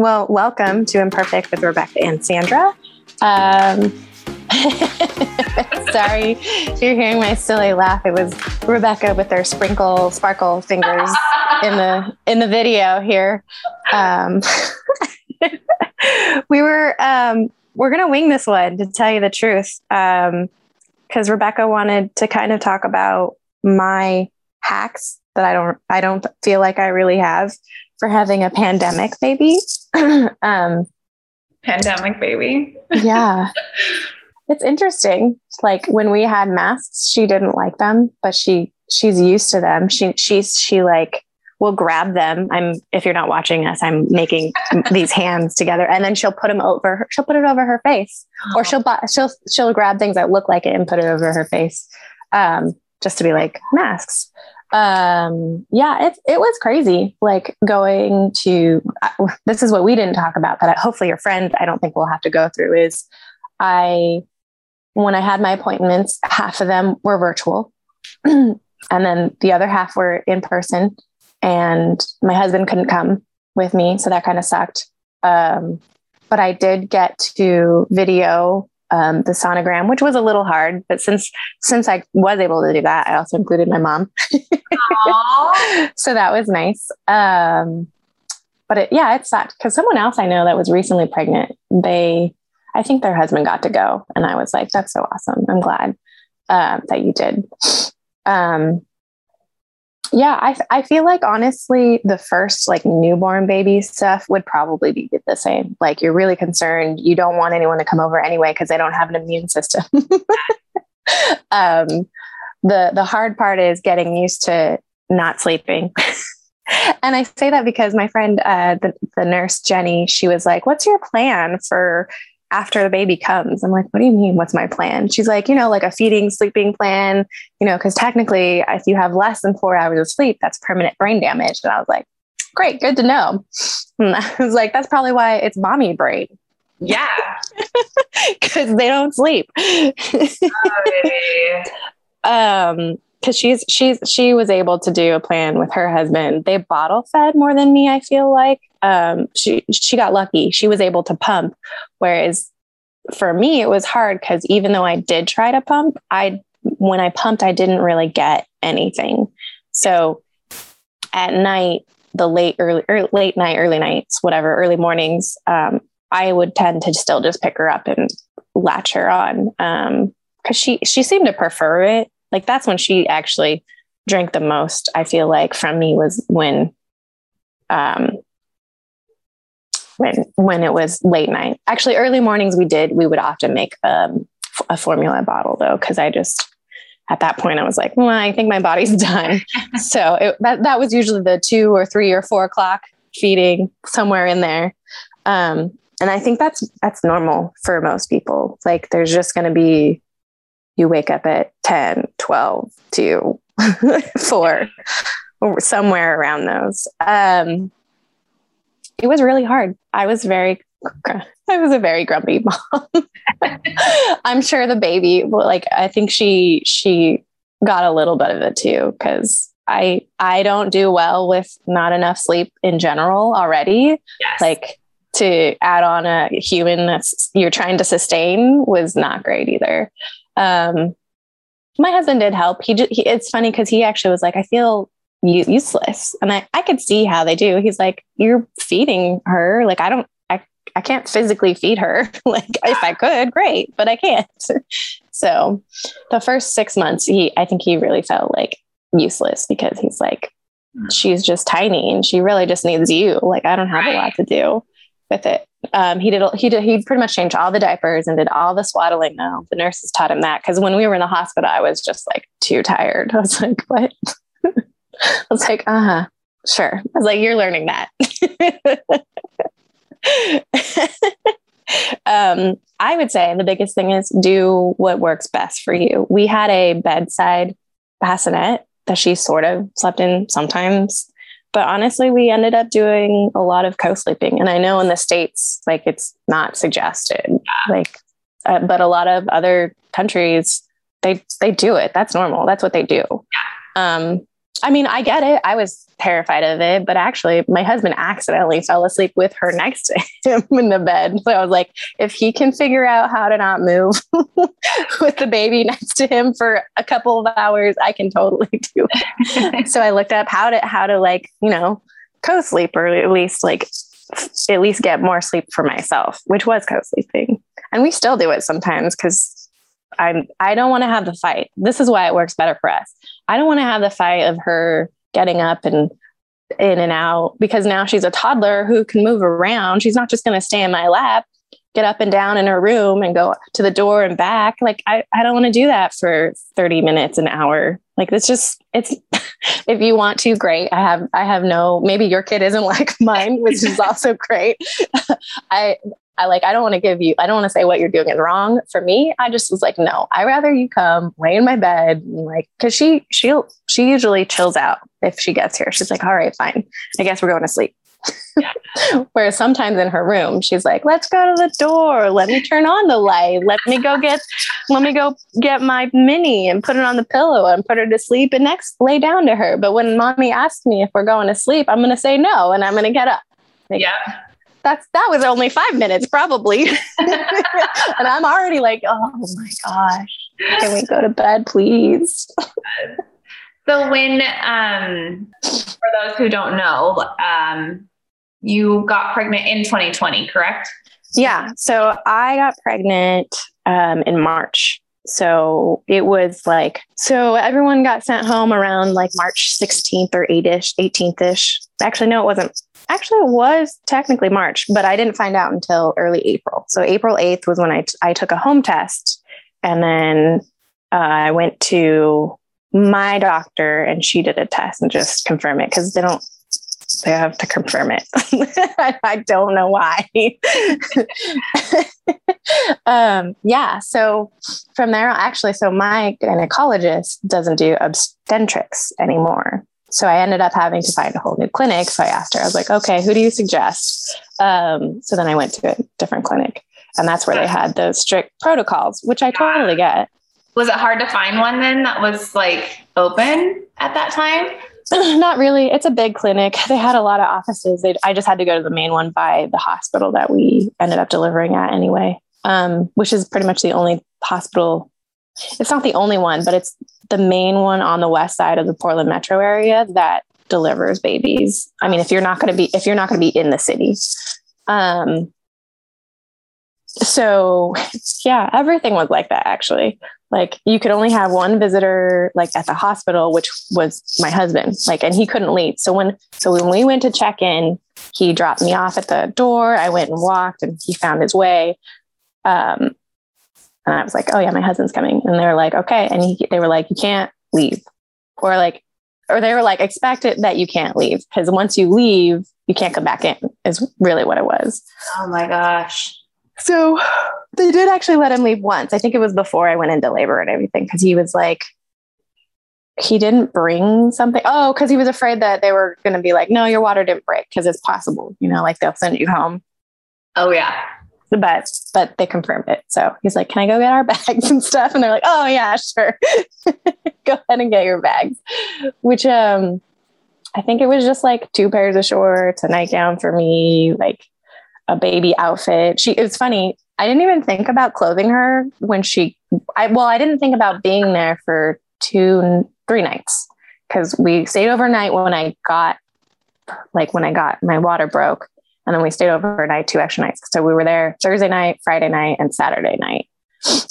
Well, welcome to Imperfect with Rebecca and Zandra. Um, sorry you're hearing my silly laugh. It was Rebecca with her sprinkle sparkle fingers in the in the video here. Um, we were um, we're gonna wing this one to tell you the truth because um, Rebecca wanted to kind of talk about my hacks that I don't I don't feel like I really have for having a pandemic baby. um, pandemic baby. yeah. It's interesting. Like when we had masks, she didn't like them, but she she's used to them. She she's she like will grab them. I'm if you're not watching us, I'm making these hands together, and then she'll put them over. Her, she'll put it over her face, or she'll she'll she'll grab things that look like it and put it over her face, um, just to be like masks um yeah it, it was crazy like going to this is what we didn't talk about but hopefully your friend i don't think we'll have to go through is i when i had my appointments half of them were virtual and then the other half were in person and my husband couldn't come with me so that kind of sucked. Um but i did get to video um, the sonogram, which was a little hard. But since since I was able to do that, I also included my mom, so that was nice. Um, but it, yeah, it sucked because someone else I know that was recently pregnant, they, I think their husband got to go, and I was like, "That's so awesome! I'm glad uh, that you did." Um, yeah, I, I feel like honestly, the first like newborn baby stuff would probably be the same. Like you're really concerned. You don't want anyone to come over anyway because they don't have an immune system. um, the the hard part is getting used to not sleeping. and I say that because my friend, uh, the, the nurse Jenny, she was like, "What's your plan for after the baby comes. I'm like, what do you mean? What's my plan? She's like, you know, like a feeding, sleeping plan, you know, because technically, if you have less than four hours of sleep, that's permanent brain damage. And I was like, great, good to know. And I was like, that's probably why it's mommy brain. Yeah. Because they don't sleep. um, because she's she's she was able to do a plan with her husband. They bottle fed more than me, I feel like. Um, she she got lucky. She was able to pump, whereas for me it was hard because even though I did try to pump, I when I pumped I didn't really get anything. So at night, the late early, late night, early nights, whatever, early mornings, um, I would tend to still just pick her up and latch her on because um, she she seemed to prefer it like that's when she actually drank the most i feel like from me was when um when when it was late night. Actually early mornings we did we would often make um, a formula bottle though because i just at that point i was like well i think my body's done. So it, that, that was usually the two or three or four o'clock feeding somewhere in there. Um, and i think that's that's normal for most people. Like there's just going to be you wake up at 10, 12, 2, 4, or somewhere around those. Um, it was really hard. I was very, I was a very grumpy mom. I'm sure the baby, like, I think she, she got a little bit of it too, because I, I don't do well with not enough sleep in general already. Yes. Like, to add on a human that's you're trying to sustain was not great either. Um, my husband did help. He, he it's funny because he actually was like, I feel useless, and I I could see how they do. He's like, you're feeding her. Like I don't, I I can't physically feed her. like if I could, great, but I can't. so the first six months, he I think he really felt like useless because he's like, hmm. she's just tiny and she really just needs you. Like I don't have a lot to do with it um, he did he did he pretty much changed all the diapers and did all the swaddling now the nurses taught him that because when we were in the hospital i was just like too tired. I was like what? I was like uh-huh. Sure. I was like you're learning that. Um, i would say the biggest thing is do what works best for you. We had a bedside bassinet that she sort of slept in sometimes but honestly, we ended up doing a lot of co-sleeping. And I know in the States, like it's not suggested, yeah. like, uh, but a lot of other countries, they, they do it. That's normal. That's what they do. Yeah. Um, I mean, I get it. I was terrified of it, but actually, my husband accidentally fell asleep with her next to him in the bed. So I was like, if he can figure out how to not move with the baby next to him for a couple of hours, I can totally do it. so I looked up how to how to like you know co-sleep or at least like at least get more sleep for myself, which was co-sleeping, and we still do it sometimes because I'm I don't want to have the fight. This is why it works better for us. I don't want to have the fight of her getting up and in and out because now she's a toddler who can move around. She's not just going to stay in my lap, get up and down in her room and go to the door and back. Like I, I don't want to do that for 30 minutes an hour. Like it's just it's if you want to, great. I have I have no maybe your kid isn't like mine, which is also great. I I like, I don't want to give you, I don't want to say what you're doing is wrong. For me, I just was like, no, I rather you come lay in my bed. And like, cause she, she'll, she usually chills out if she gets here. She's like, all right, fine. I guess we're going to sleep. Whereas sometimes in her room, she's like, let's go to the door. Let me turn on the light. Let me go get, let me go get my mini and put it on the pillow and put her to sleep and next lay down to her. But when mommy asks me if we're going to sleep, I'm going to say no and I'm going to get up. Like, yeah that's that was only five minutes probably and i'm already like oh my gosh can we go to bed please so when um for those who don't know um you got pregnant in 2020 correct yeah so i got pregnant um in march so it was like so everyone got sent home around like march 16th or 8ish 18th-ish actually no it wasn't actually it was technically March, but I didn't find out until early April. So April 8th was when I, t- I took a home test. And then uh, I went to my doctor and she did a test and just confirm it because they don't, they have to confirm it. I don't know why. um, yeah. So from there, actually, so my gynecologist doesn't do obstetrics anymore. So I ended up having to find a whole new clinic. So I asked her, I was like, okay, who do you suggest? Um, so then I went to a different clinic and that's where they had those strict protocols, which I totally get. Was it hard to find one then that was like open at that time? Not really. It's a big clinic. They had a lot of offices. They, I just had to go to the main one by the hospital that we ended up delivering at anyway, um, which is pretty much the only hospital. It's not the only one, but it's the main one on the west side of the Portland metro area that delivers babies. I mean, if you're not going to be if you're not going to be in the city. Um so yeah, everything was like that actually. Like you could only have one visitor like at the hospital which was my husband. Like and he couldn't leave. So when so when we went to check in, he dropped me off at the door. I went and walked and he found his way. Um and I was like, oh yeah, my husband's coming. And they were like, okay. And he, they were like, you can't leave. Or like, or they were like, expect it that you can't leave. Because once you leave, you can't come back in, is really what it was. Oh my gosh. So they did actually let him leave once. I think it was before I went into labor and everything. Cause he was like, he didn't bring something. Oh, because he was afraid that they were going to be like, no, your water didn't break because it's possible, you know, like they'll send you home. Oh, yeah but but they confirmed it. So he's like, "Can I go get our bags and stuff?" And they're like, "Oh yeah, sure. go ahead and get your bags." Which um, I think it was just like two pairs of shorts, a nightgown for me, like a baby outfit. She it's funny. I didn't even think about clothing her when she. I well, I didn't think about being there for two, three nights because we stayed overnight when I got like when I got my water broke and then we stayed overnight two extra nights. So we were there Thursday night, Friday night, and Saturday night.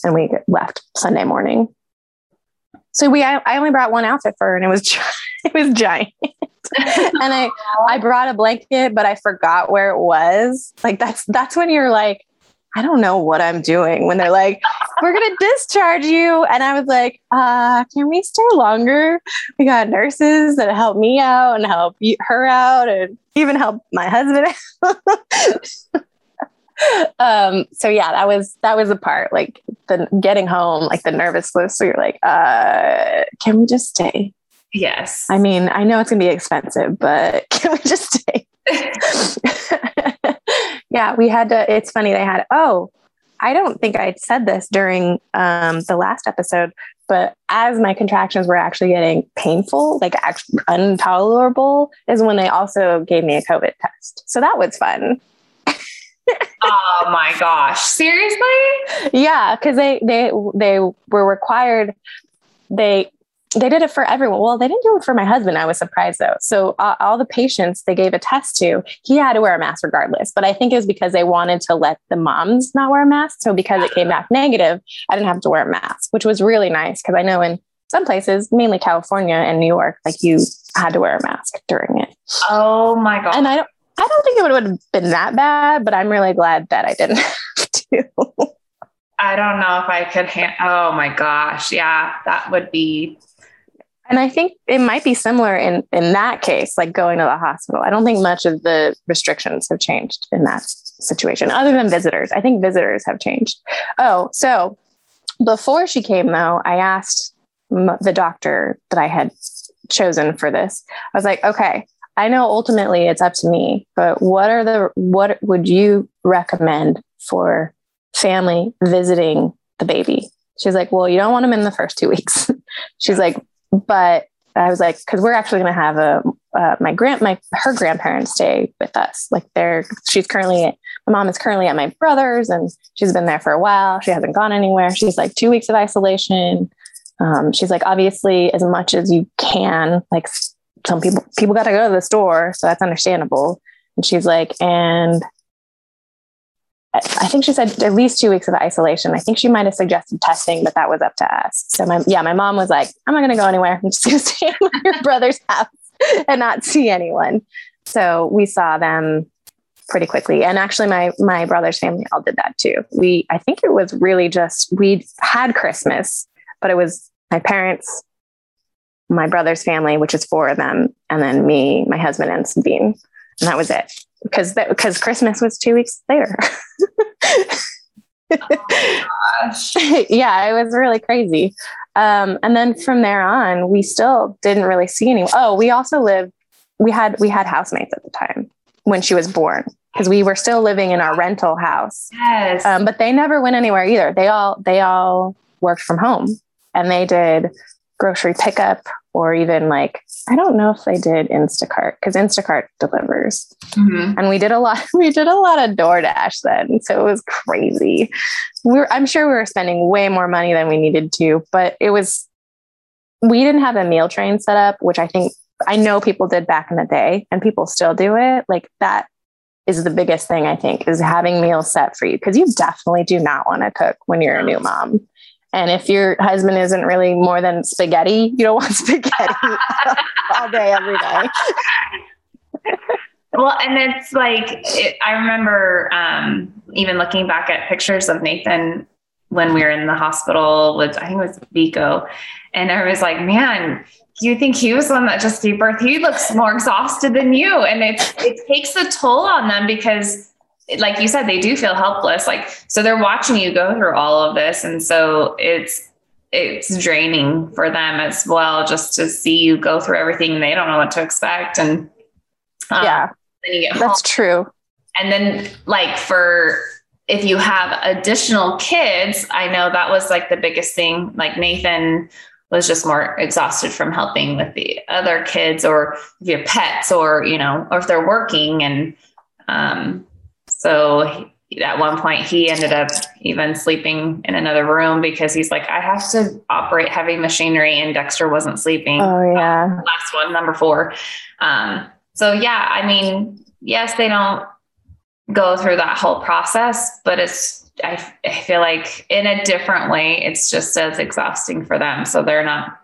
And we left Sunday morning. So we I, I only brought one outfit for her and it was it was giant. and I I brought a blanket, but I forgot where it was. Like that's that's when you're like, I don't know what I'm doing when they're like, we're to discharge you. And I was like, uh, can we stay longer? We got nurses that help me out and help her out and even help my husband. um, so yeah, that was, that was the part like the getting home, like the nervousness. So you're like, uh, can we just stay? Yes. I mean, I know it's going to be expensive, but can we just stay? yeah, we had to. It's funny. They had, oh, I don't think I said this during um, the last episode, But as my contractions were actually getting painful, like actually intolerable, is when they also gave me a COVID test. So that was fun. oh my gosh. Seriously? Yeah, because they they they were required they they did it for everyone. Well, they didn't do it for my husband. I was surprised though. So uh, all the patients they gave a test to, he had to wear a mask regardless. But I think it was because they wanted to let the moms not wear a mask. So because it came back negative, I didn't have to wear a mask, which was really nice because I know in some places, mainly California and New York, like you had to wear a mask during it. Oh my god! And I don't, I don't think it would have been that bad, but I'm really glad that I didn't have to. I don't know if I could. Ha- oh my gosh! Yeah, that would be and I think it might be similar in in that case, like going to the hospital. I don't think much of the restrictions have changed in that situation, other than visitors. I think visitors have changed. Oh, so before she came, though, I asked the doctor that I had chosen for this. I was like, okay, I know ultimately it's up to me, but what are the what would you recommend for family visiting the baby? She's like, well, you don't want them in the first two weeks. She's like, but I was like, because we're actually going to have a uh, my grand my her grandparents stay with us. Like they're she's currently my mom is currently at my brother's and she's been there for a while. She hasn't gone anywhere. She's like two weeks of isolation. Um, she's like obviously as much as you can. Like some people people got to go to the store, so that's understandable. And she's like, and I think she said at least two weeks of isolation. I think she might have suggested testing, but that was up to us. So my yeah, my mom was like, I'm not gonna go anywhere. I'm just gonna stay in your brother's house and not see anyone. So we saw them pretty quickly. And actually my my brother's family all did that too. We I think it was really just we had Christmas, but it was my parents, my brother's family, which is four of them, and then me, my husband, and Sabine. And that was it because that because Christmas was two weeks later. oh yeah, it was really crazy. Um, and then from there on, we still didn't really see anyone. Oh, we also lived. We had we had housemates at the time when she was born because we were still living in our rental house. Yes. Um, but they never went anywhere either. They all they all worked from home and they did grocery pickup or even like I don't know if they did Instacart because Instacart delivers, mm-hmm. and we did a lot. We did a lot of DoorDash then, so it was crazy. We were, I'm sure we were spending way more money than we needed to, but it was. We didn't have a meal train set up, which I think I know people did back in the day, and people still do it. Like that is the biggest thing I think is having meals set for you because you definitely do not want to cook when you're a new mom. And if your husband isn't really more than spaghetti, you don't want spaghetti all day, every day. well, and it's like, it, I remember um, even looking back at pictures of Nathan when we were in the hospital with, I think it was Vico. And I was like, man, do you think he was the one that just gave birth? He looks more exhausted than you. And it's, it takes a toll on them because like you said, they do feel helpless. Like, so they're watching you go through all of this. And so it's, it's draining for them as well, just to see you go through everything. They don't know what to expect. And um, yeah, that's home. true. And then like for, if you have additional kids, I know that was like the biggest thing. Like Nathan was just more exhausted from helping with the other kids or if you have pets or, you know, or if they're working and, um, so at one point, he ended up even sleeping in another room because he's like, I have to operate heavy machinery, and Dexter wasn't sleeping. Oh, yeah. Um, last one, number four. Um, so, yeah, I mean, yes, they don't go through that whole process, but it's, I, I feel like in a different way, it's just as exhausting for them. So, they're not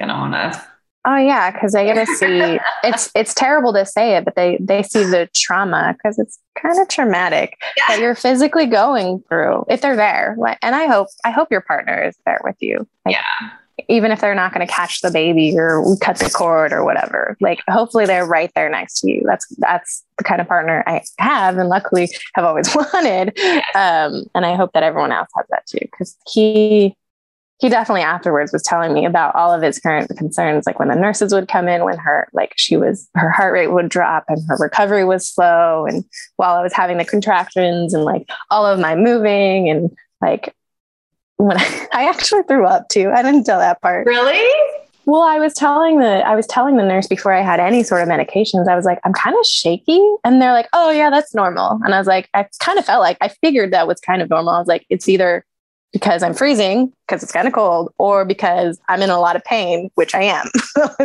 going to want to Oh yeah, because they get to see it's it's terrible to say it, but they they see the trauma because it's kind of traumatic yeah. that you're physically going through if they're there. And I hope I hope your partner is there with you. Like, yeah. Even if they're not going to catch the baby or cut the cord or whatever, like hopefully they're right there next to you. That's that's the kind of partner I have, and luckily have always wanted. Yes. Um, and I hope that everyone else has that too, because he he definitely afterwards was telling me about all of his current concerns like when the nurses would come in when her like she was her heart rate would drop and her recovery was slow and while i was having the contractions and like all of my moving and like when I, I actually threw up too. I didn't tell that part. Really? Well, I was telling the I was telling the nurse before I had any sort of medications. I was like, I'm kind of shaky, and they're like, Oh yeah, that's normal. And I was like, I kind of felt like I figured that was kind of normal. I was like, it's either because I'm freezing because it's kind of cold, or because I'm in a lot of pain, which I am.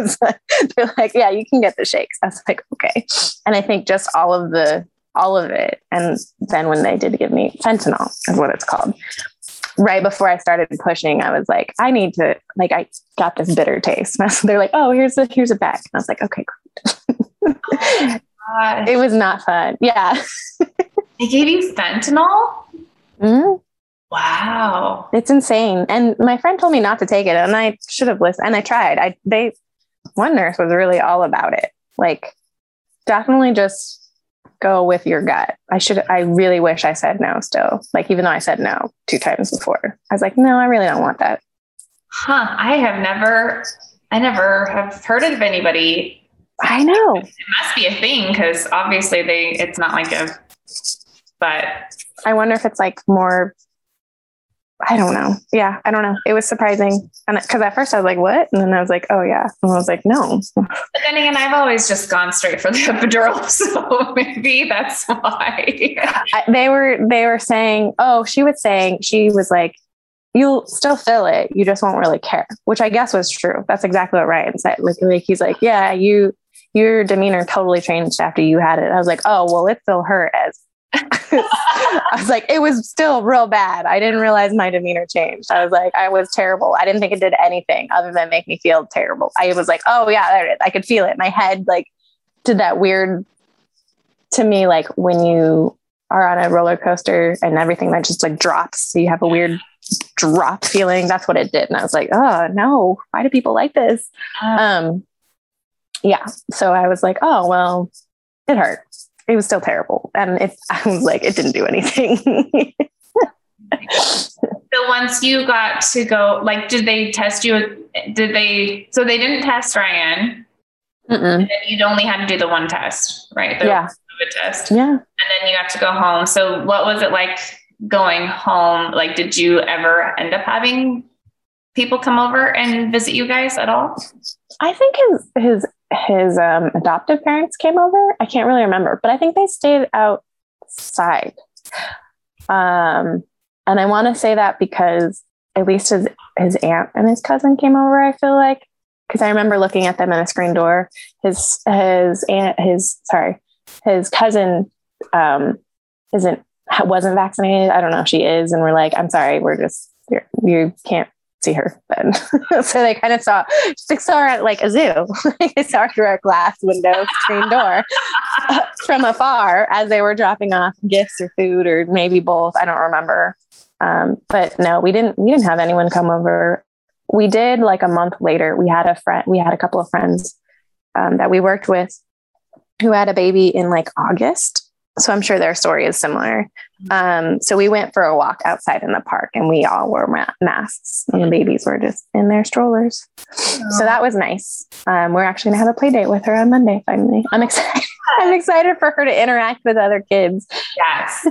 they're like, Yeah, you can get the shakes. I was like, Okay. And I think just all of the all of it, and then when they did give me fentanyl, is what it's called right before I started pushing, I was like, I need to like I got this bitter taste. So they're like, oh, here's a here's a bag. And I was like, okay, oh it was not fun. Yeah. they gave you fentanyl? Mm-hmm. Wow. It's insane. And my friend told me not to take it and I should have listened. And I tried. I they one nurse was really all about it. Like definitely just go with your gut. I should, I really wish I said no still. Like, even though I said no two times before, I was like, no, I really don't want that. Huh. I have never, I never have heard of anybody. I know. It must be a thing because obviously they, it's not like a, but I wonder if it's like more I don't know. Yeah, I don't know. It was surprising. And because at first I was like, what? And then I was like, oh, yeah. And I was like, no. But then again, I've always just gone straight for the epidural. So maybe that's why. I, they were, they were saying, oh, she was saying, she was like, you'll still feel it. You just won't really care, which I guess was true. That's exactly what Ryan said. Like, like he's like, yeah, you, your demeanor totally changed after you had it. I was like, oh, well, it still hurt as I was like, it was still real bad. I didn't realize my demeanor changed. I was like, I was terrible. I didn't think it did anything other than make me feel terrible. I was like, oh yeah, there it is. I could feel it. My head like did that weird to me, like when you are on a roller coaster and everything that just like drops. So you have a weird drop feeling. That's what it did. And I was like, oh no, why do people like this? Um, yeah. So I was like, oh, well, it hurt it was still terrible. And it, I was like, it didn't do anything. so once you got to go, like, did they test you? Did they, so they didn't test Ryan. And you'd only had to do the one test, right? The yeah. test. Yeah. And then you got to go home. So what was it like going home? Like, did you ever end up having people come over and visit you guys at all? I think his his his um, adoptive parents came over. I can't really remember, but I think they stayed outside. Um, and I want to say that because at least his his aunt and his cousin came over. I feel like because I remember looking at them in a screen door. His his aunt his sorry his cousin um, isn't wasn't vaccinated. I don't know if she is, and we're like, I'm sorry, we're just you can't see her then. so they kind of saw, they saw her at like a zoo. they saw her through a glass window, screen door from afar as they were dropping off gifts or food or maybe both. I don't remember. Um, but no, we didn't, we didn't have anyone come over. We did like a month later, we had a friend, we had a couple of friends um, that we worked with who had a baby in like August so I'm sure their story is similar. Um, so we went for a walk outside in the park and we all wore ma- masks and the babies were just in their strollers. Oh. So that was nice. Um, we're actually gonna have a play date with her on Monday finally. I'm excited. I'm excited for her to interact with other kids. Yes.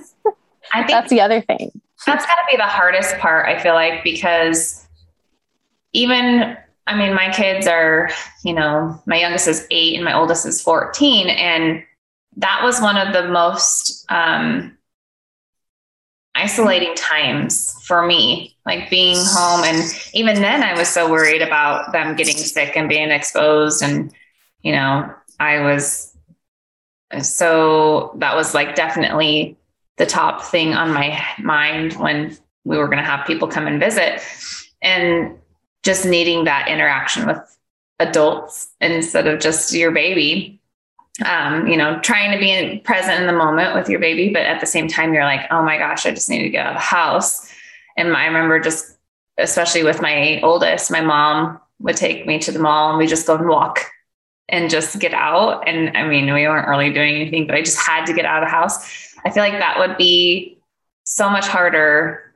I think that's the other thing. That's gotta be the hardest part, I feel like, because even I mean, my kids are, you know, my youngest is eight and my oldest is 14. And that was one of the most um, isolating times for me, like being home. And even then, I was so worried about them getting sick and being exposed. And, you know, I was so that was like definitely the top thing on my mind when we were going to have people come and visit. And just needing that interaction with adults instead of just your baby um, you know, trying to be present in the moment with your baby, but at the same time, you're like, oh my gosh, I just need to get out of the house. And I remember just, especially with my oldest, my mom would take me to the mall and we just go and walk and just get out. And I mean, we weren't really doing anything, but I just had to get out of the house. I feel like that would be so much harder,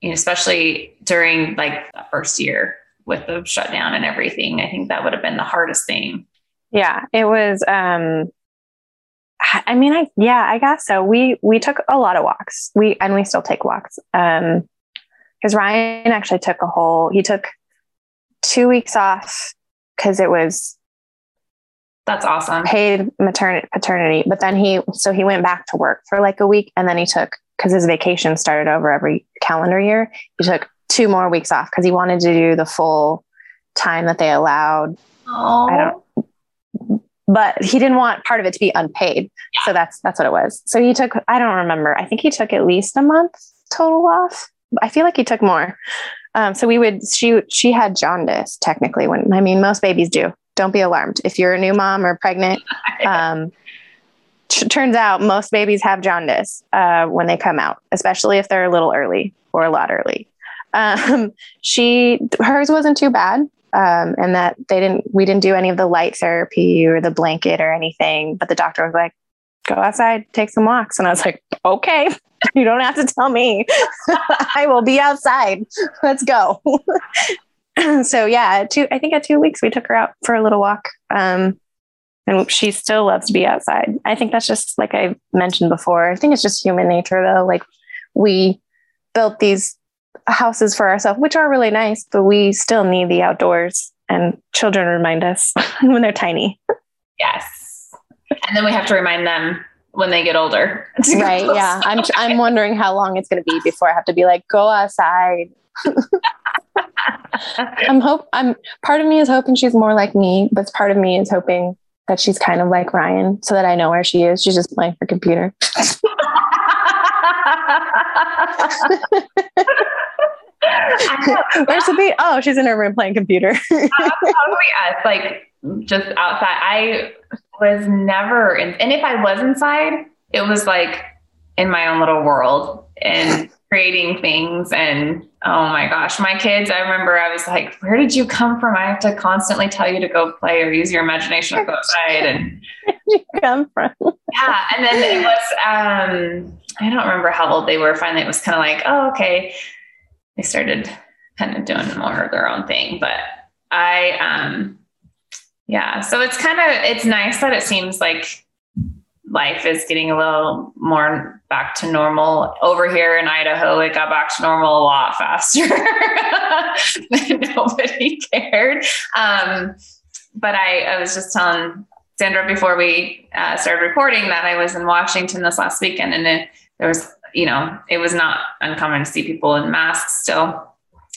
you know, especially during like the first year with the shutdown and everything. I think that would have been the hardest thing. Yeah, it was um I mean I yeah, I guess so. We we took a lot of walks. We and we still take walks. Um because Ryan actually took a whole, he took two weeks off because it was That's awesome. paid maternity paternity. But then he, so he went back to work for like a week and then he took, because his vacation started over every calendar year, he took two more weeks off because he wanted to do the full time that they allowed. Oh, I don't, but he didn't want part of it to be unpaid. So that's that's what it was. So he took, I don't remember. I think he took at least a month total off. I feel like he took more. Um, so we would she she had jaundice technically when I mean most babies do. Don't be alarmed if you're a new mom or pregnant. Um, t- turns out most babies have jaundice uh, when they come out, especially if they're a little early or a lot early. Um, she hers wasn't too bad, um, and that they didn't we didn't do any of the light therapy or the blanket or anything. But the doctor was like, "Go outside, take some walks," and I was like, "Okay." You don't have to tell me. I will be outside. Let's go. so yeah, two, I think at two weeks we took her out for a little walk. Um, and she still loves to be outside. I think that's just like I mentioned before. I think it's just human nature though. Like we built these houses for ourselves, which are really nice, but we still need the outdoors. And children remind us when they're tiny. yes. And then we have to remind them when they get older. Right. Yeah. I'm I'm wondering how long it's gonna be before I have to be like, go outside. I'm hope I'm part of me is hoping she's more like me, but part of me is hoping that she's kind of like Ryan so that I know where she is. She's just playing her computer. Where's the beat? Oh, she's in her room playing computer. Um, Us, like just outside. I was never in, and if I was inside, it was like in my own little world and creating things. And oh my gosh, my kids, I remember I was like, where did you come from? I have to constantly tell you to go play or use your imagination or go outside. And you come from? yeah. And then it was, um, I don't remember how old they were. Finally, it was kind of like, oh, okay. They started kind of doing more of their own thing. But I, um, yeah, so it's kind of, it's nice that it seems like life is getting a little more back to normal over here in Idaho. It got back to normal a lot faster. Nobody cared. Um, but I, I was just telling Zandra before we uh, started recording that I was in Washington this last weekend and it, there was, you know, it was not uncommon to see people in masks still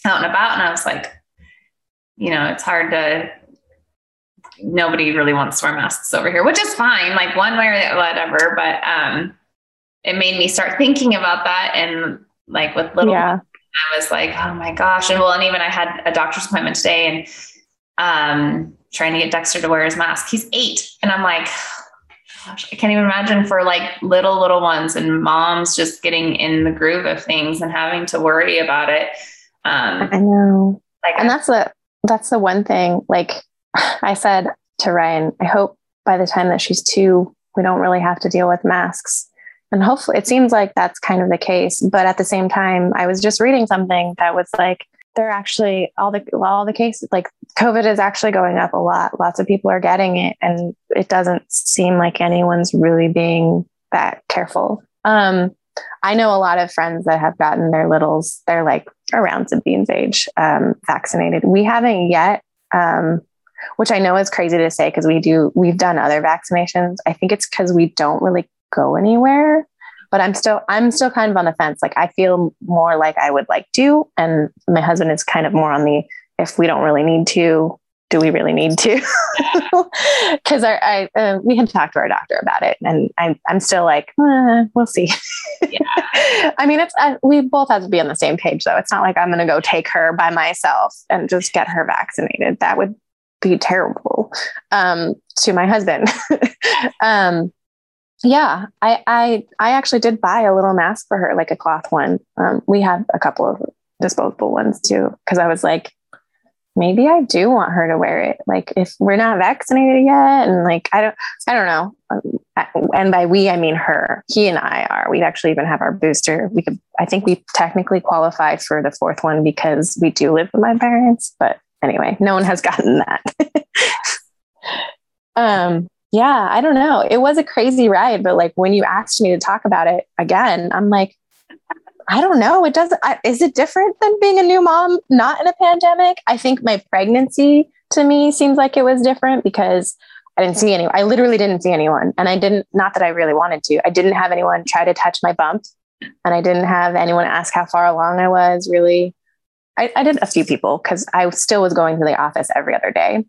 out and about. And I was like, you know, it's hard to, nobody really wants to wear masks over here, which is fine, like one way or whatever. But um, it made me start thinking about that. And like with little, Yeah. I was like, oh my gosh. And well, and even I had a doctor's appointment today and um, trying to get Dexter to wear his mask. He's eight. And I'm like, gosh, I can't even imagine for like little, little ones and moms just getting in the groove of things and having to worry about it. Um, I know. like, and that's the that's the one thing like i said to ryan i hope by the time that she's two we don't really have to deal with masks. And hopefully it seems like that's kind of the case but at the same time i was just reading something that was like they're actually all the all the cases like covid is actually going up a lot. Lots of people are getting it and it doesn't seem like anyone's really being that careful. Um I know a lot of friends that have gotten their littles, they're like around Sabine's age, um, vaccinated. We haven't yet, um, which I know is crazy to say because we do, we've done other vaccinations. I think it's because we don't really go anywhere, but I'm still, I'm still kind of on the fence. Like I feel more like I would like to. And my husband is kind of more on the, if we don't really need to, do we really need to? Because I, I uh, we had talked to our doctor about it, and I'm I'm still like, eh, we'll see. yeah. I mean, it's uh, we both have to be on the same page, though. It's not like I'm going to go take her by myself and just get her vaccinated. That would be terrible um, to my husband. um, yeah, I, I I actually did buy a little mask for her, like a cloth one. Um, we have a couple of disposable ones too, because I was like, maybe I do want her to wear it. Like if we're not vaccinated yet, and like I don't, I don't know. Um, and by we, I mean her. He and I are. We'd actually even have our booster. We could. I think we technically qualify for the fourth one because we do live with my parents. But anyway, no one has gotten that. um. Yeah, I don't know. It was a crazy ride, but like when you asked me to talk about it again, I'm like, I don't know. It doesn't. I, is it different than being a new mom not in a pandemic? I think my pregnancy to me seems like it was different because I didn't see anyone. I literally didn't see anyone, and I didn't. Not that I really wanted to. I didn't have anyone try to touch my bump, and I didn't have anyone ask how far along I was. Really, I, I did a few people because I still was going to the office every other day.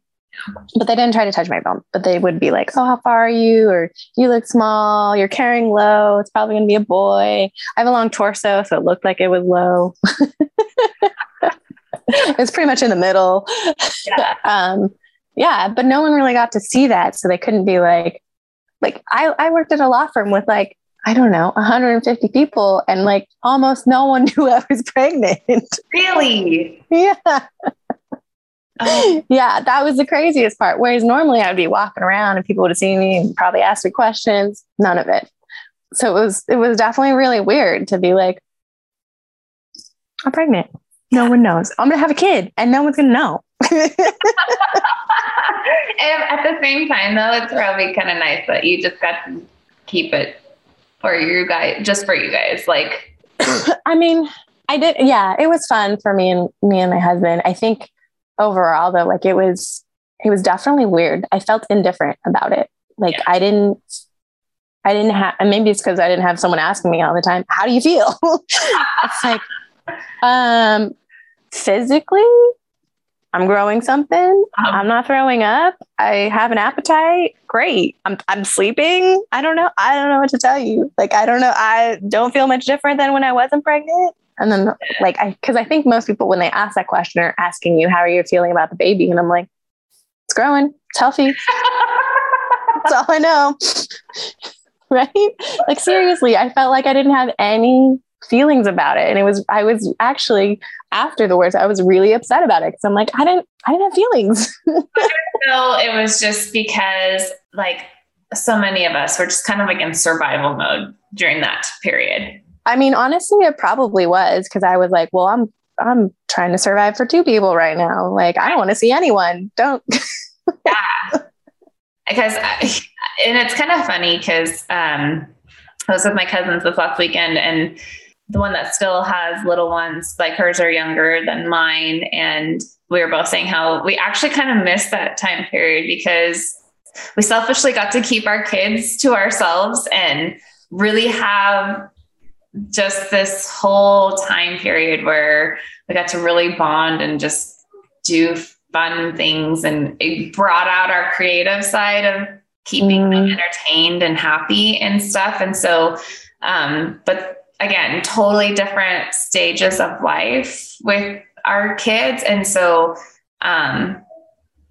But they didn't try to touch my bump but they would be like oh how far are you? or you look small. You're carrying low. It's probably going to be a boy. I have a long torso so it looked like it was low. It's pretty much in the middle. Yeah. um yeah but no one really got to see that so they couldn't be like like i i worked at a law firm with like I don't know, 150 people, and like almost no one knew I was pregnant. Really? Yeah. Oh. yeah, that was the craziest part. Whereas normally I'd be walking around and people would have seen me and probably ask me questions. None of it. So it was it was definitely really weird to be like, I'm pregnant. No one knows. I'm gonna have a kid and no one's gonna know. and at the same time though, it's probably kind of nice that you just got to keep it for you guys, just for you guys. Like I mean, I did yeah, it was fun for me and me and my husband. I think overall though like it was it was definitely weird i felt indifferent about it like yeah. i didn't i didn't have maybe it's because i didn't have someone asking me all the time how do you feel it's like um physically i'm growing something um, i'm not throwing up i have an appetite great I'm, I'm sleeping i don't know i don't know what to tell you like i don't know i don't feel much different than when i wasn't pregnant and then, like, I, because I think most people, when they ask that question, are asking you, How are you feeling about the baby? And I'm like, It's growing, it's healthy. That's all I know. right? Like, seriously, I felt like I didn't have any feelings about it. And it was, I was actually, after the words, I was really upset about it because I'm like, I didn't, I didn't have feelings. so it was just because, like, so many of us were just kind of like in survival mode during that period I mean, honestly, it probably was because I was like, well, I'm I'm trying to survive for two people right now. Like, I don't want to see anyone. Don't. yeah. Because, and it's kind of funny because um, I was with my cousins this last weekend, and the one that still has little ones, like hers are younger than mine, and we were both saying how we actually kind of missed that time period because we selfishly got to keep our kids to ourselves and really have just this whole time period where we got to really bond and just do fun things and it brought out our creative side of keeping mm. them entertained and happy and stuff and so um but again totally different stages of life with our kids and so um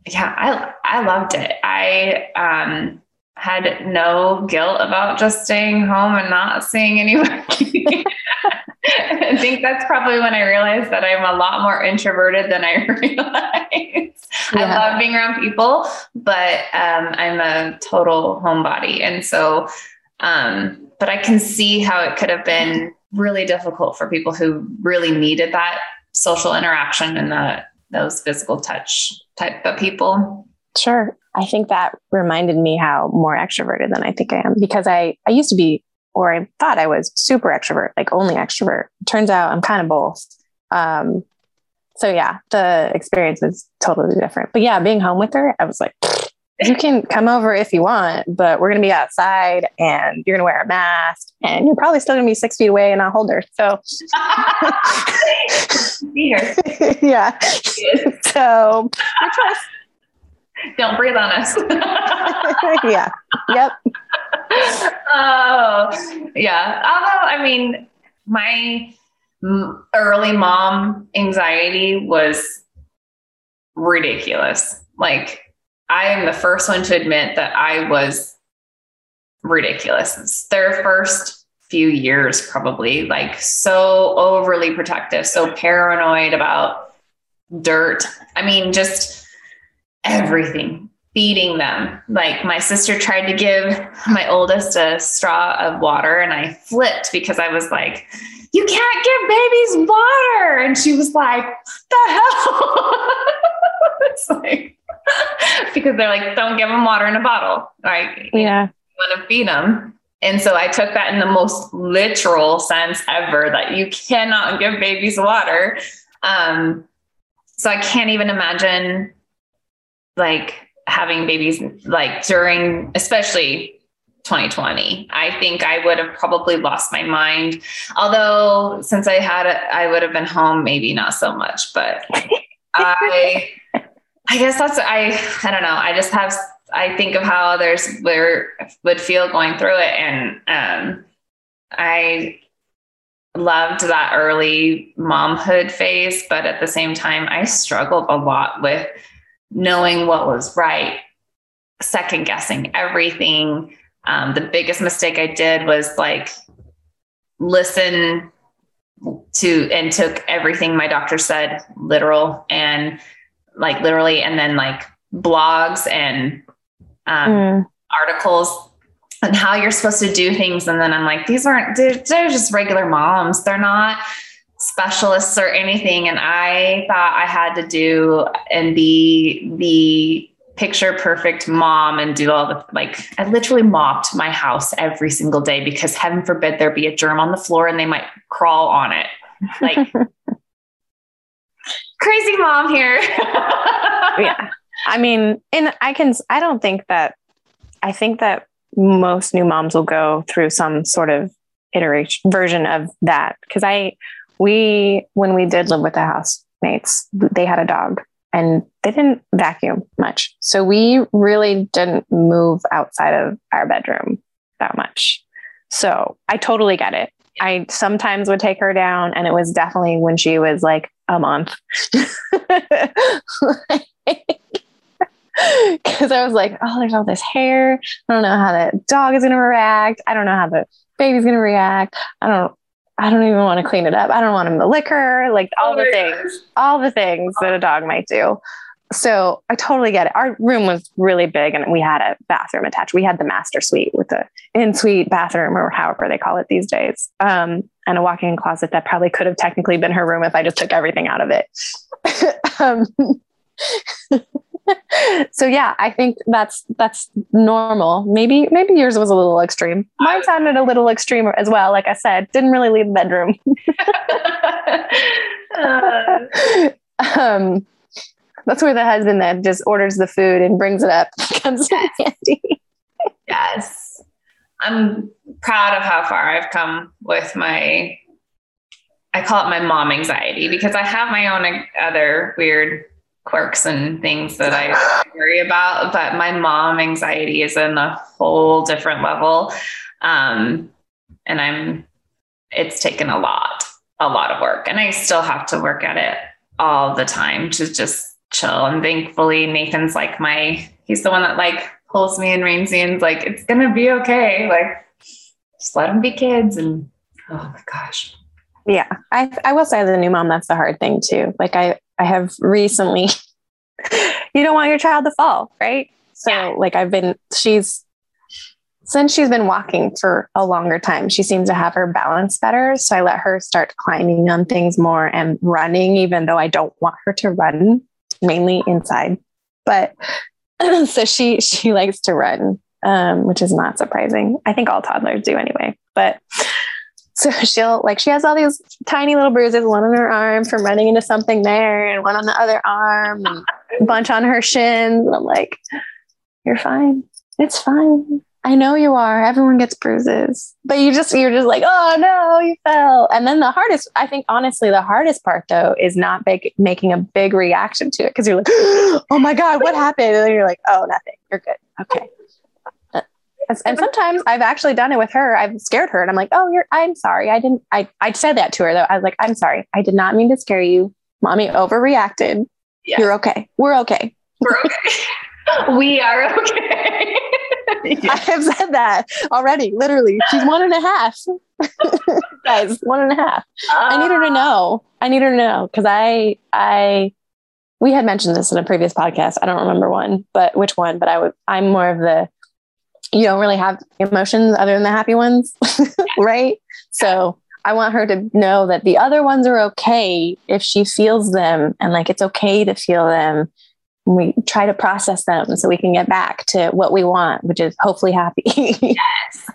yeah i i loved it i um had no guilt about just staying home and not seeing anybody. I think that's probably when I realized that I'm a lot more introverted than I realized. Yeah. I love being around people, but um, I'm a total homebody. And so, um, but I can see how it could have been really difficult for people who really needed that social interaction and that those physical touch type of people. Sure. I think that reminded me how more extroverted than I think I am because I, I used to be, or I thought I was super extrovert, like only extrovert. Turns out I'm kind of both. Um, so yeah, the experience was totally different. But yeah, being home with her, I was like, you can come over if you want, but we're going to be outside and you're going to wear a mask and you're probably still going to be six feet away and I'll hold her. So, yeah. So, don't breathe on us. yeah. Yep. Oh, yeah. Although, I mean, my early mom anxiety was ridiculous. Like, I am the first one to admit that I was ridiculous. It's their first few years, probably like so overly protective, so paranoid about dirt. I mean, just everything, feeding them. Like my sister tried to give my oldest a straw of water, and I flipped because I was like, you can't give babies water. And she was like, the hell? it's like, because they're like, don't give them water in a bottle. Right. Yeah. You want to feed them. And so I took that in the most literal sense ever that you cannot give babies water. Um, so I can't even imagine like having babies like during, especially 2020. I think I would have probably lost my mind. Although since I had it, I would have been home, maybe not so much, but I, I guess that's, I, I don't know. I just have, I think of how others were, would feel going through it. And, um, I loved that early momhood phase, but at the same time, I struggled a lot with knowing what was right, second guessing everything. Um, the biggest mistake I did was like listen to and took everything my doctor said literal and like literally, and then like blogs and um, mm. articles and how you're supposed to do things. And then I'm like, these aren't, they're, they're just regular moms. They're not specialists or anything. And I thought I had to do and be the picture perfect mom and do all the like I literally mopped my house every single day because heaven forbid there be a germ on the floor and they might crawl on it. Like crazy mom here. yeah. I mean, and I can I don't think that I think that most new moms will go through some sort of iteration version of that because I we when we did live with the housemates, they had a dog and they didn't vacuum much. So we really didn't move outside of our bedroom that much. So I totally get it. I sometimes would take her down, and it was definitely when she was like a month. Because I was like, oh, there's all this hair. I don't know how the dog is going to react. I don't know how the baby's going to react. I don't I don't even want to clean it up. I don't want him to lick her, like all oh the things, gosh. all the things that a dog might do. So I totally get it. Our room was really big and we had a bathroom attached. We had the master suite with the in suite bathroom or however they call it these days. Um, and a walk in closet that probably could have technically been her room if I just took everything out of it. um, so yeah, I think that's that's normal. Maybe maybe yours was a little extreme. Mine sounded a little extreme as well. Like I said, didn't really leave the bedroom. uh. um, that's where the husband then just orders the food and brings it up comes in handy. yes, I'm proud of how far I've come with my. I call it my mom anxiety because I have my own other weird quirks and things that I worry about. But my mom anxiety is in a whole different level. Um, and I'm, it's taken a lot, a lot of work. And I still have to work at it all the time to just chill. And thankfully, Nathan's like my, he's the one that like pulls me and reins me and like, it's going to be okay. Like, just let them be kids. And oh my gosh. Yeah. I, I will say as a new mom, that's the hard thing too. Like I, I have recently, you don't want your child to fall, right? So, yeah. like, I've been, she's, since she's been walking for a longer time, she seems to have her balance better. So I let her start climbing on things more and running, even though I don't want her to run mainly inside. But so she she likes to run, um, which is not surprising. I think all toddlers do anyway. But so she'll like she has all these tiny little bruises, one on her arm from running into something there, and one on the other arm, and a bunch on her shins. And I'm like, You're fine. It's fine. I know you are. Everyone gets bruises. But you just you're just like, oh no, you fell. And then the hardest, I think honestly, the hardest part though is not big, making a big reaction to it because you're like, oh my God, what happened? And then you're like, oh, nothing. You're good. Okay uh, and sometimes I've actually done it with her. I've scared her and I'm like, oh, you're, I'm sorry. I didn't, I, I said that to her though. I was like, I'm sorry. I did not mean to scare you. Mommy overreacted. Yes. You're okay. We're okay. We're okay. we are okay. I have said that already. Literally, she's one and a half. Guys, one and a half. Uh, I need her to know. I need her to know because I, I, we had mentioned this in a previous podcast. I don't remember one, but which one? But I would. I'm more of the you don't really have emotions other than the happy ones, right? So I want her to know that the other ones are okay if she feels them and like it's okay to feel them. We try to process them so we can get back to what we want, which is hopefully happy. yes.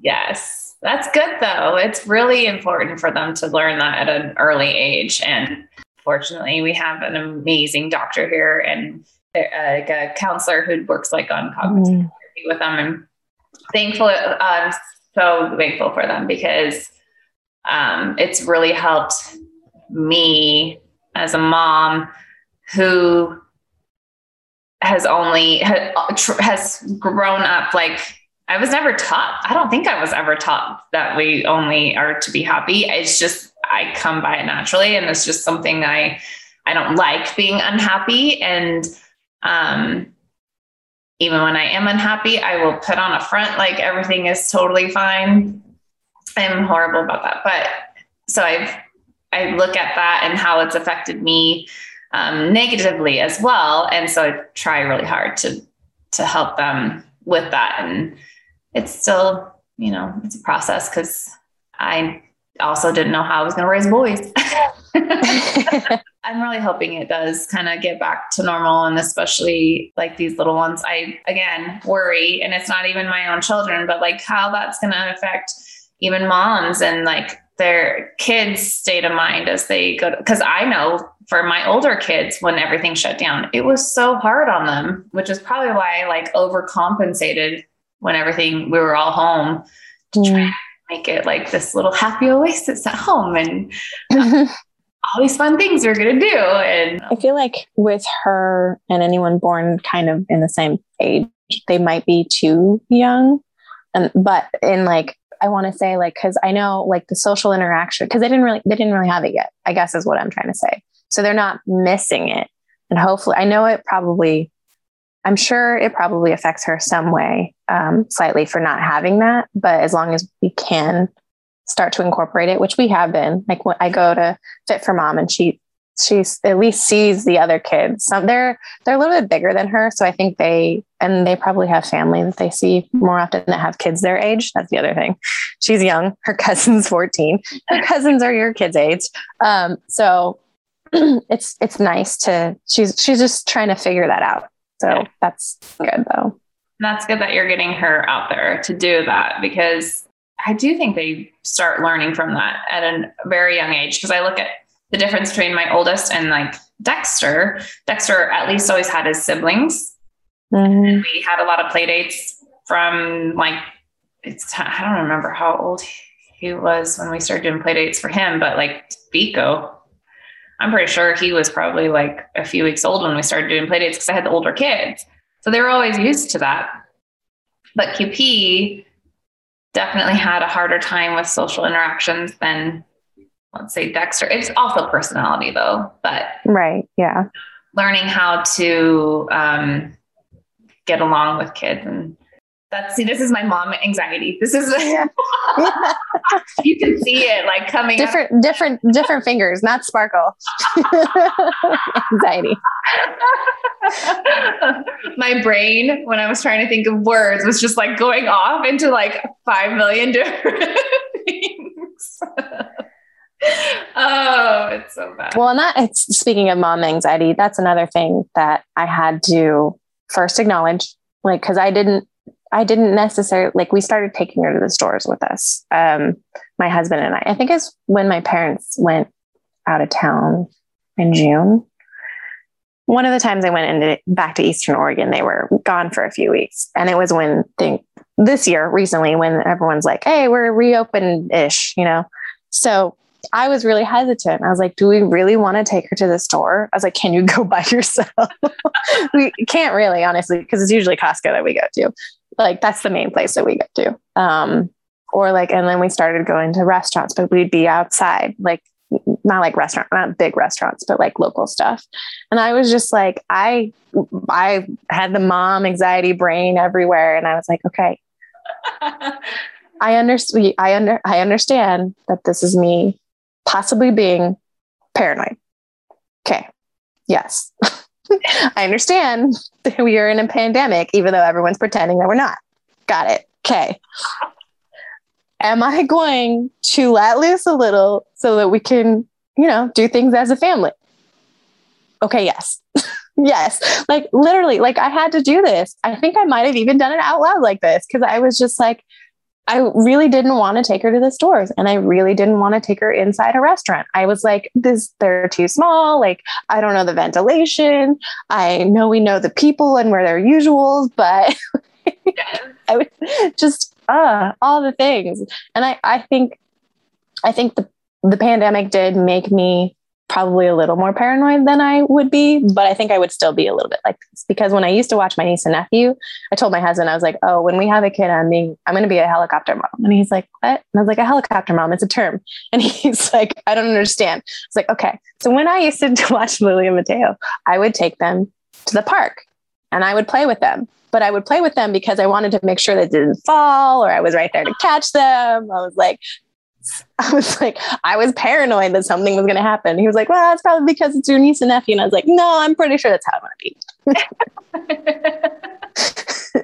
Yes. That's good though. It's really important for them to learn that at an early age. And fortunately, we have an amazing doctor here and uh, like a counselor who works like on cognitive mm. therapy with them. And thankful, I'm so thankful for them because um, it's really helped me as a mom who has only has grown up like I was never taught. I don't think I was ever taught that we only are to be happy. It's just I come by it naturally, and it's just something I I don't like being unhappy. And um, even when I am unhappy, I will put on a front like everything is totally fine. I'm horrible about that, but so I've I look at that and how it's affected me um, negatively as well, and so I try really hard to to help them with that. And it's still, you know, it's a process because I also didn't know how I was going to raise boys. I'm really hoping it does kind of get back to normal and especially like these little ones. I again worry and it's not even my own children, but like how that's going to affect even moms and like their kids' state of mind as they go because I know for my older kids when everything shut down, it was so hard on them, which is probably why I like overcompensated when everything we were all home to try mm. to make it like this little happy oasis at home and all these fun things we're gonna do. And I feel like with her and anyone born kind of in the same age, they might be too young. And but in like I want to say like because I know like the social interaction because they didn't really they didn't really have it yet. I guess is what I'm trying to say. So they're not missing it, and hopefully I know it probably. I'm sure it probably affects her some way, um, slightly for not having that. But as long as we can start to incorporate it, which we have been. Like when I go to Fit for Mom, and she she's at least sees the other kids. Some they're they're a little bit bigger than her, so I think they and they probably have family that they see more often that have kids their age. That's the other thing. She's young. Her cousin's fourteen. Her cousins are your kids' age. Um, so it's it's nice to she's she's just trying to figure that out. So that's good though. That's good that you're getting her out there to do that because I do think they start learning from that at a very young age. Because I look at the difference between my oldest and like Dexter. Dexter at least always had his siblings. Mm-hmm. we had a lot of play dates from like it's I don't remember how old he was when we started doing play dates for him, but like Vico, I'm pretty sure he was probably like a few weeks old when we started doing play dates because I had the older kids. So they were always used to that. But QP definitely had a harder time with social interactions than let's say Dexter. It's also personality though, but right, yeah. Learning how to um, get along with kids and that's see this is my mom anxiety this is yeah. you can see it like coming different up. different different fingers not sparkle anxiety my brain when i was trying to think of words was just like going off into like 5 million different things oh it's so bad well and that it's speaking of mom anxiety that's another thing that i had to first acknowledge like because i didn't I didn't necessarily like we started taking her to the stores with us. Um, my husband and I. I think it's when my parents went out of town in June. One of the times I went into back to Eastern Oregon, they were gone for a few weeks, and it was when they, this year recently when everyone's like, "Hey, we're reopened ish," you know. So I was really hesitant. I was like, do we really want to take her to the store? I was like, can you go by yourself? we can't really, honestly, because it's usually Costco that we go to like that's the main place that we go to. Um, or like, and then we started going to restaurants, but we'd be outside, like not like restaurant, not big restaurants, but like local stuff. And I was just like, I, I had the mom anxiety brain everywhere, and I was like, okay, I understand. I under, I understand that this is me possibly being paranoid. Okay, yes. I understand that we are in a pandemic, even though everyone's pretending that we're not. Got it. Okay. Am I going to let loose a little so that we can, you know, do things as a family? Okay, yes. yes. Like literally, like I had to do this. I think I might have even done it out loud like this because I was just like, I really didn't want to take her to the stores and I really didn't want to take her inside a restaurant. I was like, this, they're too small. Like, I don't know the ventilation. I know we know the people and where their usuals, but I would just, uh, all the things. And I, I think, I think the, the pandemic did make me probably a little more paranoid than I would be, but I think I would still be a little bit like this because when I used to watch my niece and nephew, I told my husband, I was like, oh, when we have a kid, I'm being, I'm going to be a helicopter mom. And he's like, what? And I was like, a helicopter mom, it's a term. And he's like, I don't understand. It's like, okay. So when I used to watch Lily and Mateo, I would take them to the park and I would play with them. But I would play with them because I wanted to make sure they didn't fall or I was right there to catch them. I was like, I was like, I was paranoid that something was going to happen. He was like, well, that's probably because it's your niece and nephew. And I was like, no, I'm pretty sure that's how I'm going to be.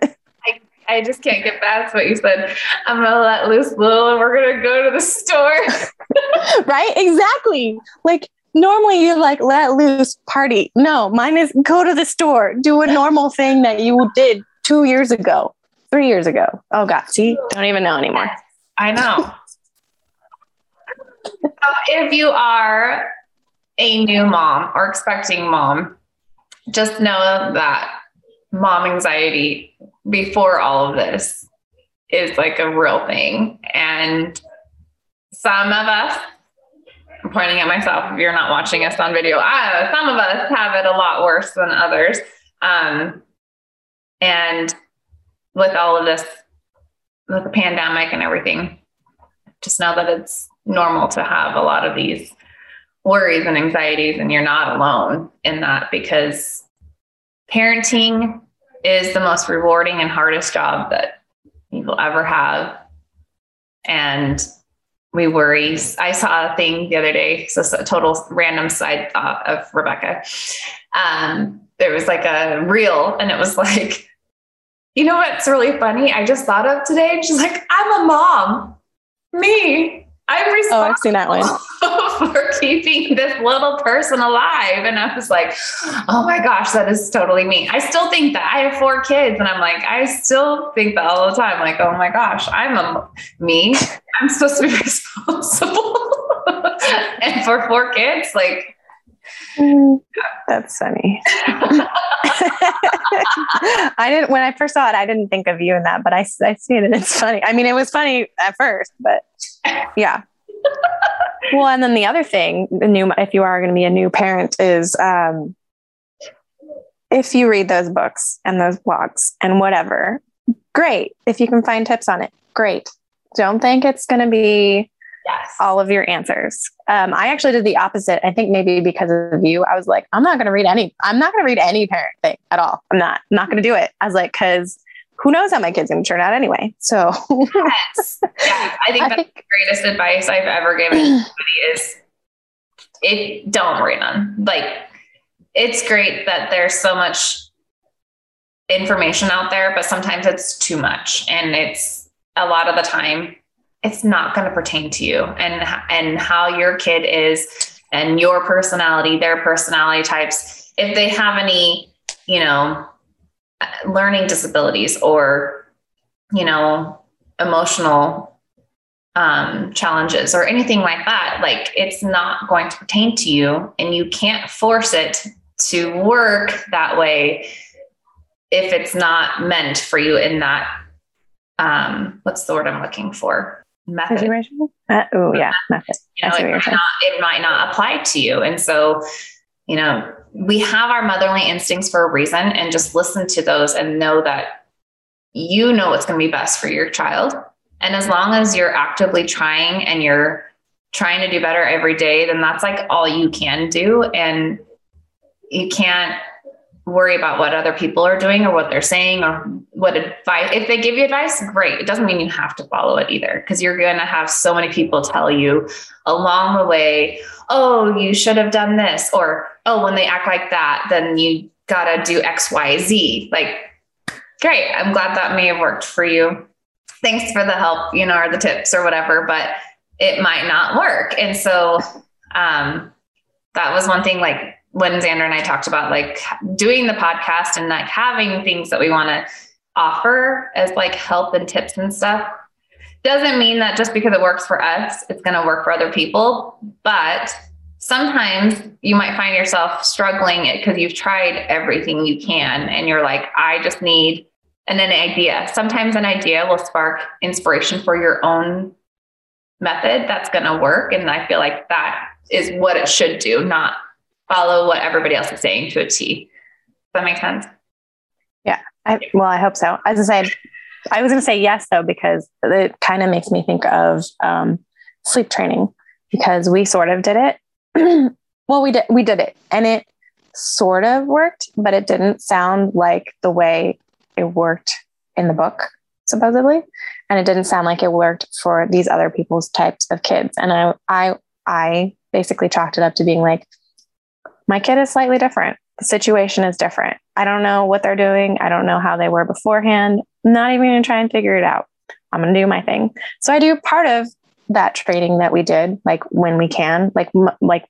I, I just can't get past what you said. I'm going to let loose Lil and we're going to go to the store. right? Exactly. Like, normally you're like, let loose party. No, mine is go to the store, do a normal thing that you did two years ago, three years ago. Oh, God. See, don't even know anymore. I know if you are a new mom or expecting mom, just know that mom anxiety before all of this is like a real thing. And some of us, I'm pointing at myself if you're not watching us on video, uh, some of us have it a lot worse than others. Um, and with all of this, with the pandemic and everything, just know that it's normal to have a lot of these worries and anxieties, and you're not alone in that because parenting is the most rewarding and hardest job that you will ever have. And we worry. I saw a thing the other day, so a total random side thought of Rebecca. Um, there was like a reel, and it was like, you know what's really funny? I just thought of today. She's like, I'm a mom. Me. I'm responsible oh, I've seen that one. for keeping this little person alive. And I was like, oh my gosh, that is totally me. I still think that I have four kids and I'm like, I still think that all the time. Like, oh my gosh, I'm a me. I'm supposed to be responsible. and for four kids, like mm, that's funny. I didn't when I first saw it, I didn't think of you in that, but I, I see it and it's funny. I mean, it was funny at first, but yeah. well, and then the other thing, the new if you are going to be a new parent, is um, if you read those books and those blogs and whatever, great. If you can find tips on it, great. Don't think it's going to be yes. all of your answers. Um, I actually did the opposite. I think maybe because of you, I was like, I'm not going to read any, I'm not going to read any parent thing at all. I'm not, I'm not going to do it. I was like, cause who knows how my kid's going to turn out anyway. So yes. I think that's the greatest advice I've ever given somebody is it don't read them. Like it's great that there's so much information out there, but sometimes it's too much. And it's a lot of the time it's not going to pertain to you and and how your kid is and your personality their personality types if they have any you know learning disabilities or you know emotional um, challenges or anything like that like it's not going to pertain to you and you can't force it to work that way if it's not meant for you in that um, what's the word i'm looking for method. Uh, oh, yeah, method. You know, it might, not, it might not apply to you. And so, you know, we have our motherly instincts for a reason and just listen to those and know that you know what's going to be best for your child. And as long as you're actively trying and you're trying to do better every day, then that's like all you can do. And you can't worry about what other people are doing or what they're saying or what advice if they give you advice great. It doesn't mean you have to follow it either because you're going to have so many people tell you along the way oh you should have done this or oh when they act like that then you got to do xyz like great. I'm glad that may have worked for you. Thanks for the help you know or the tips or whatever but it might not work. And so um that was one thing like when Zandra and I talked about like doing the podcast and like having things that we want to offer as like help and tips and stuff, Doesn't mean that just because it works for us, it's going to work for other people. But sometimes you might find yourself struggling because you've tried everything you can and you're like, I just need an, an idea. Sometimes an idea will spark inspiration for your own method that's going to work. And I feel like that is what it should do, not follow what everybody else is saying to a T. Does that make sense? Yeah. I, well, I hope so. As I said, I was going to say yes, though, because it kind of makes me think of um, sleep training because we sort of did it well, we did we did it, and it sort of worked, but it didn't sound like the way it worked in the book, supposedly, and it didn't sound like it worked for these other people's types of kids. And I I I basically chalked it up to being like, my kid is slightly different. The situation is different. I don't know what they're doing. I don't know how they were beforehand. I'm not even going to try and figure it out. I'm going to do my thing. So I do part of that training that we did, like when we can, like like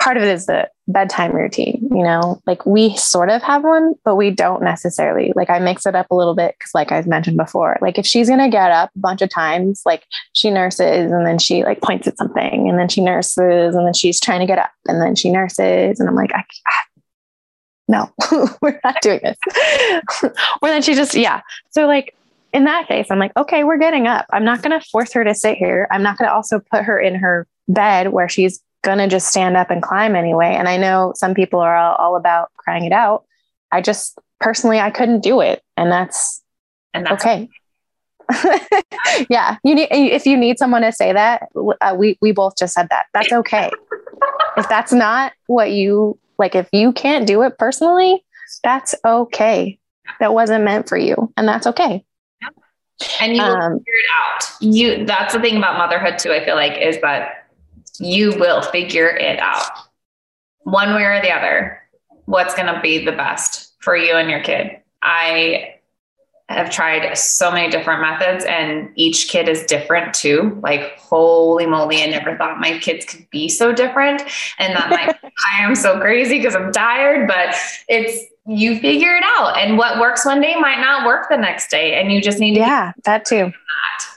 part of it is the bedtime routine. You know, like we sort of have one, but we don't necessarily. Like I mix it up a little bit because, like I've mentioned before, like if she's gonna get up a bunch of times, like she nurses and then she like points at something and then she nurses and then she's trying to get up and then she nurses and I'm like, I, ah, no, we're not doing this. or then she just, yeah. So like in that case, I'm like, okay, we're getting up. I'm not going to force her to sit here. I'm not going to also put her in her bed where she's going to just stand up and climb anyway. And I know some people are all, all, about crying it out. I just personally, I couldn't do it. And that's, and that's okay. yeah. You need, if you need someone to say that, uh, we, we both just said that. That's okay. if that's not what you like, if you can't do it personally, that's okay. That wasn't meant for you. And that's okay and you um, figure it out. You that's the thing about motherhood too. I feel like is that you will figure it out one way or the other. What's going to be the best for you and your kid? I have tried so many different methods and each kid is different too. Like, holy moly, I never thought my kids could be so different. And that like, I am so crazy because I'm tired, but it's, you figure it out. And what works one day might not work the next day. And you just need to, yeah, that too. That.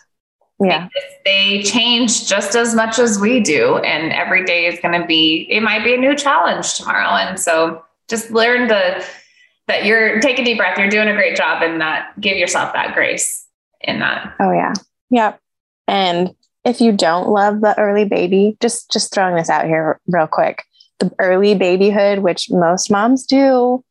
Yeah. They change just as much as we do. And every day is going to be, it might be a new challenge tomorrow. And so just learn to, that you're take a deep breath, you're doing a great job and that give yourself that grace in that. Oh yeah. Yep. And if you don't love the early baby, just just throwing this out here real quick. The early babyhood, which most moms do,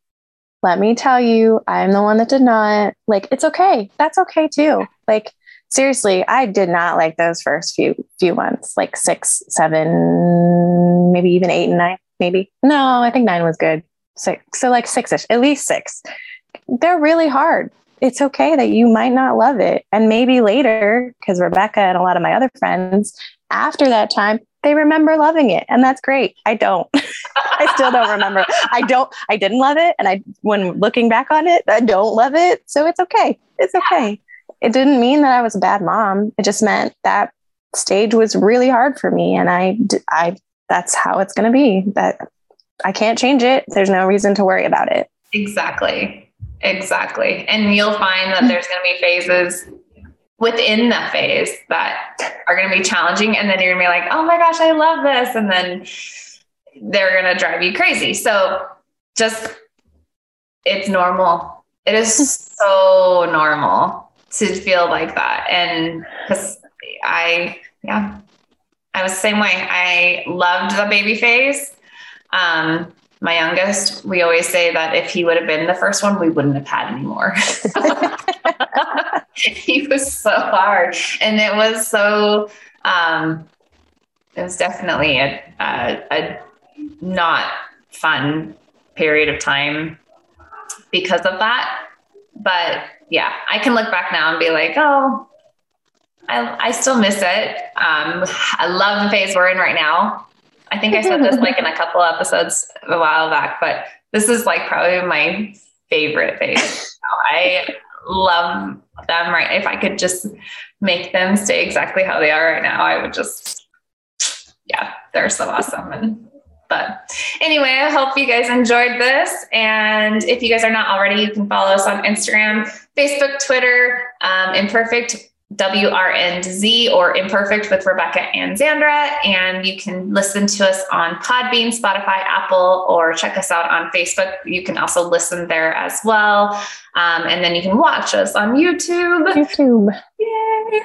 let me tell you, I'm the one that did not. Like it's okay. That's okay too. Like seriously, I did not like those first few few months, like six, seven, maybe even eight and nine, maybe. No, I think nine was good six, so like six ish, at least six. They're really hard. It's okay that you might not love it. And maybe later, because Rebecca and a lot of my other friends, after that time, they remember loving it. And that's great. I don't. I still don't remember. I don't, I didn't love it. And I, when looking back on it, I don't love it. So it's okay. It's okay. It didn't mean that I was a bad mom. It just meant that stage was really hard for me. And I, I, that's how it's going to be. That I can't change it. There's no reason to worry about it. Exactly. Exactly. And you'll find that there's going to be phases within that phase that are going to be challenging. And then you're going to be like, oh my gosh, I love this. And then they're going to drive you crazy. So just, it's normal. It is so normal to feel like that. And because I, yeah, I was the same way. I loved the baby phase um, my youngest, we always say that if he would have been the first one, we wouldn't have had any more. he was so hard. And it was so, um, it was definitely a, a, a not fun period of time because of that. But yeah, I can look back now and be like, oh, I, I still miss it. Um, I love the phase we're in right now. I think I said this like in a couple episodes a while back, but this is like probably my favorite phase. I love them right. If I could just make them stay exactly how they are right now, I would just, yeah, they're so awesome. And but anyway, I hope you guys enjoyed this. And if you guys are not already, you can follow us on Instagram, Facebook, Twitter, um, Imperfect WRNZ or Imperfect with Rebecca and Zandra. And you can listen to us on Podbean, Spotify, Apple, or check us out on Facebook. You can also listen there as well. Um, and then you can watch us on YouTube. YouTube. Yay.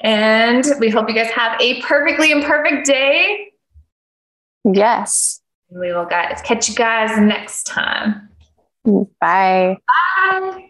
And we hope you guys have a perfectly imperfect day. Yes. We will guys catch you guys next time. Bye. Bye.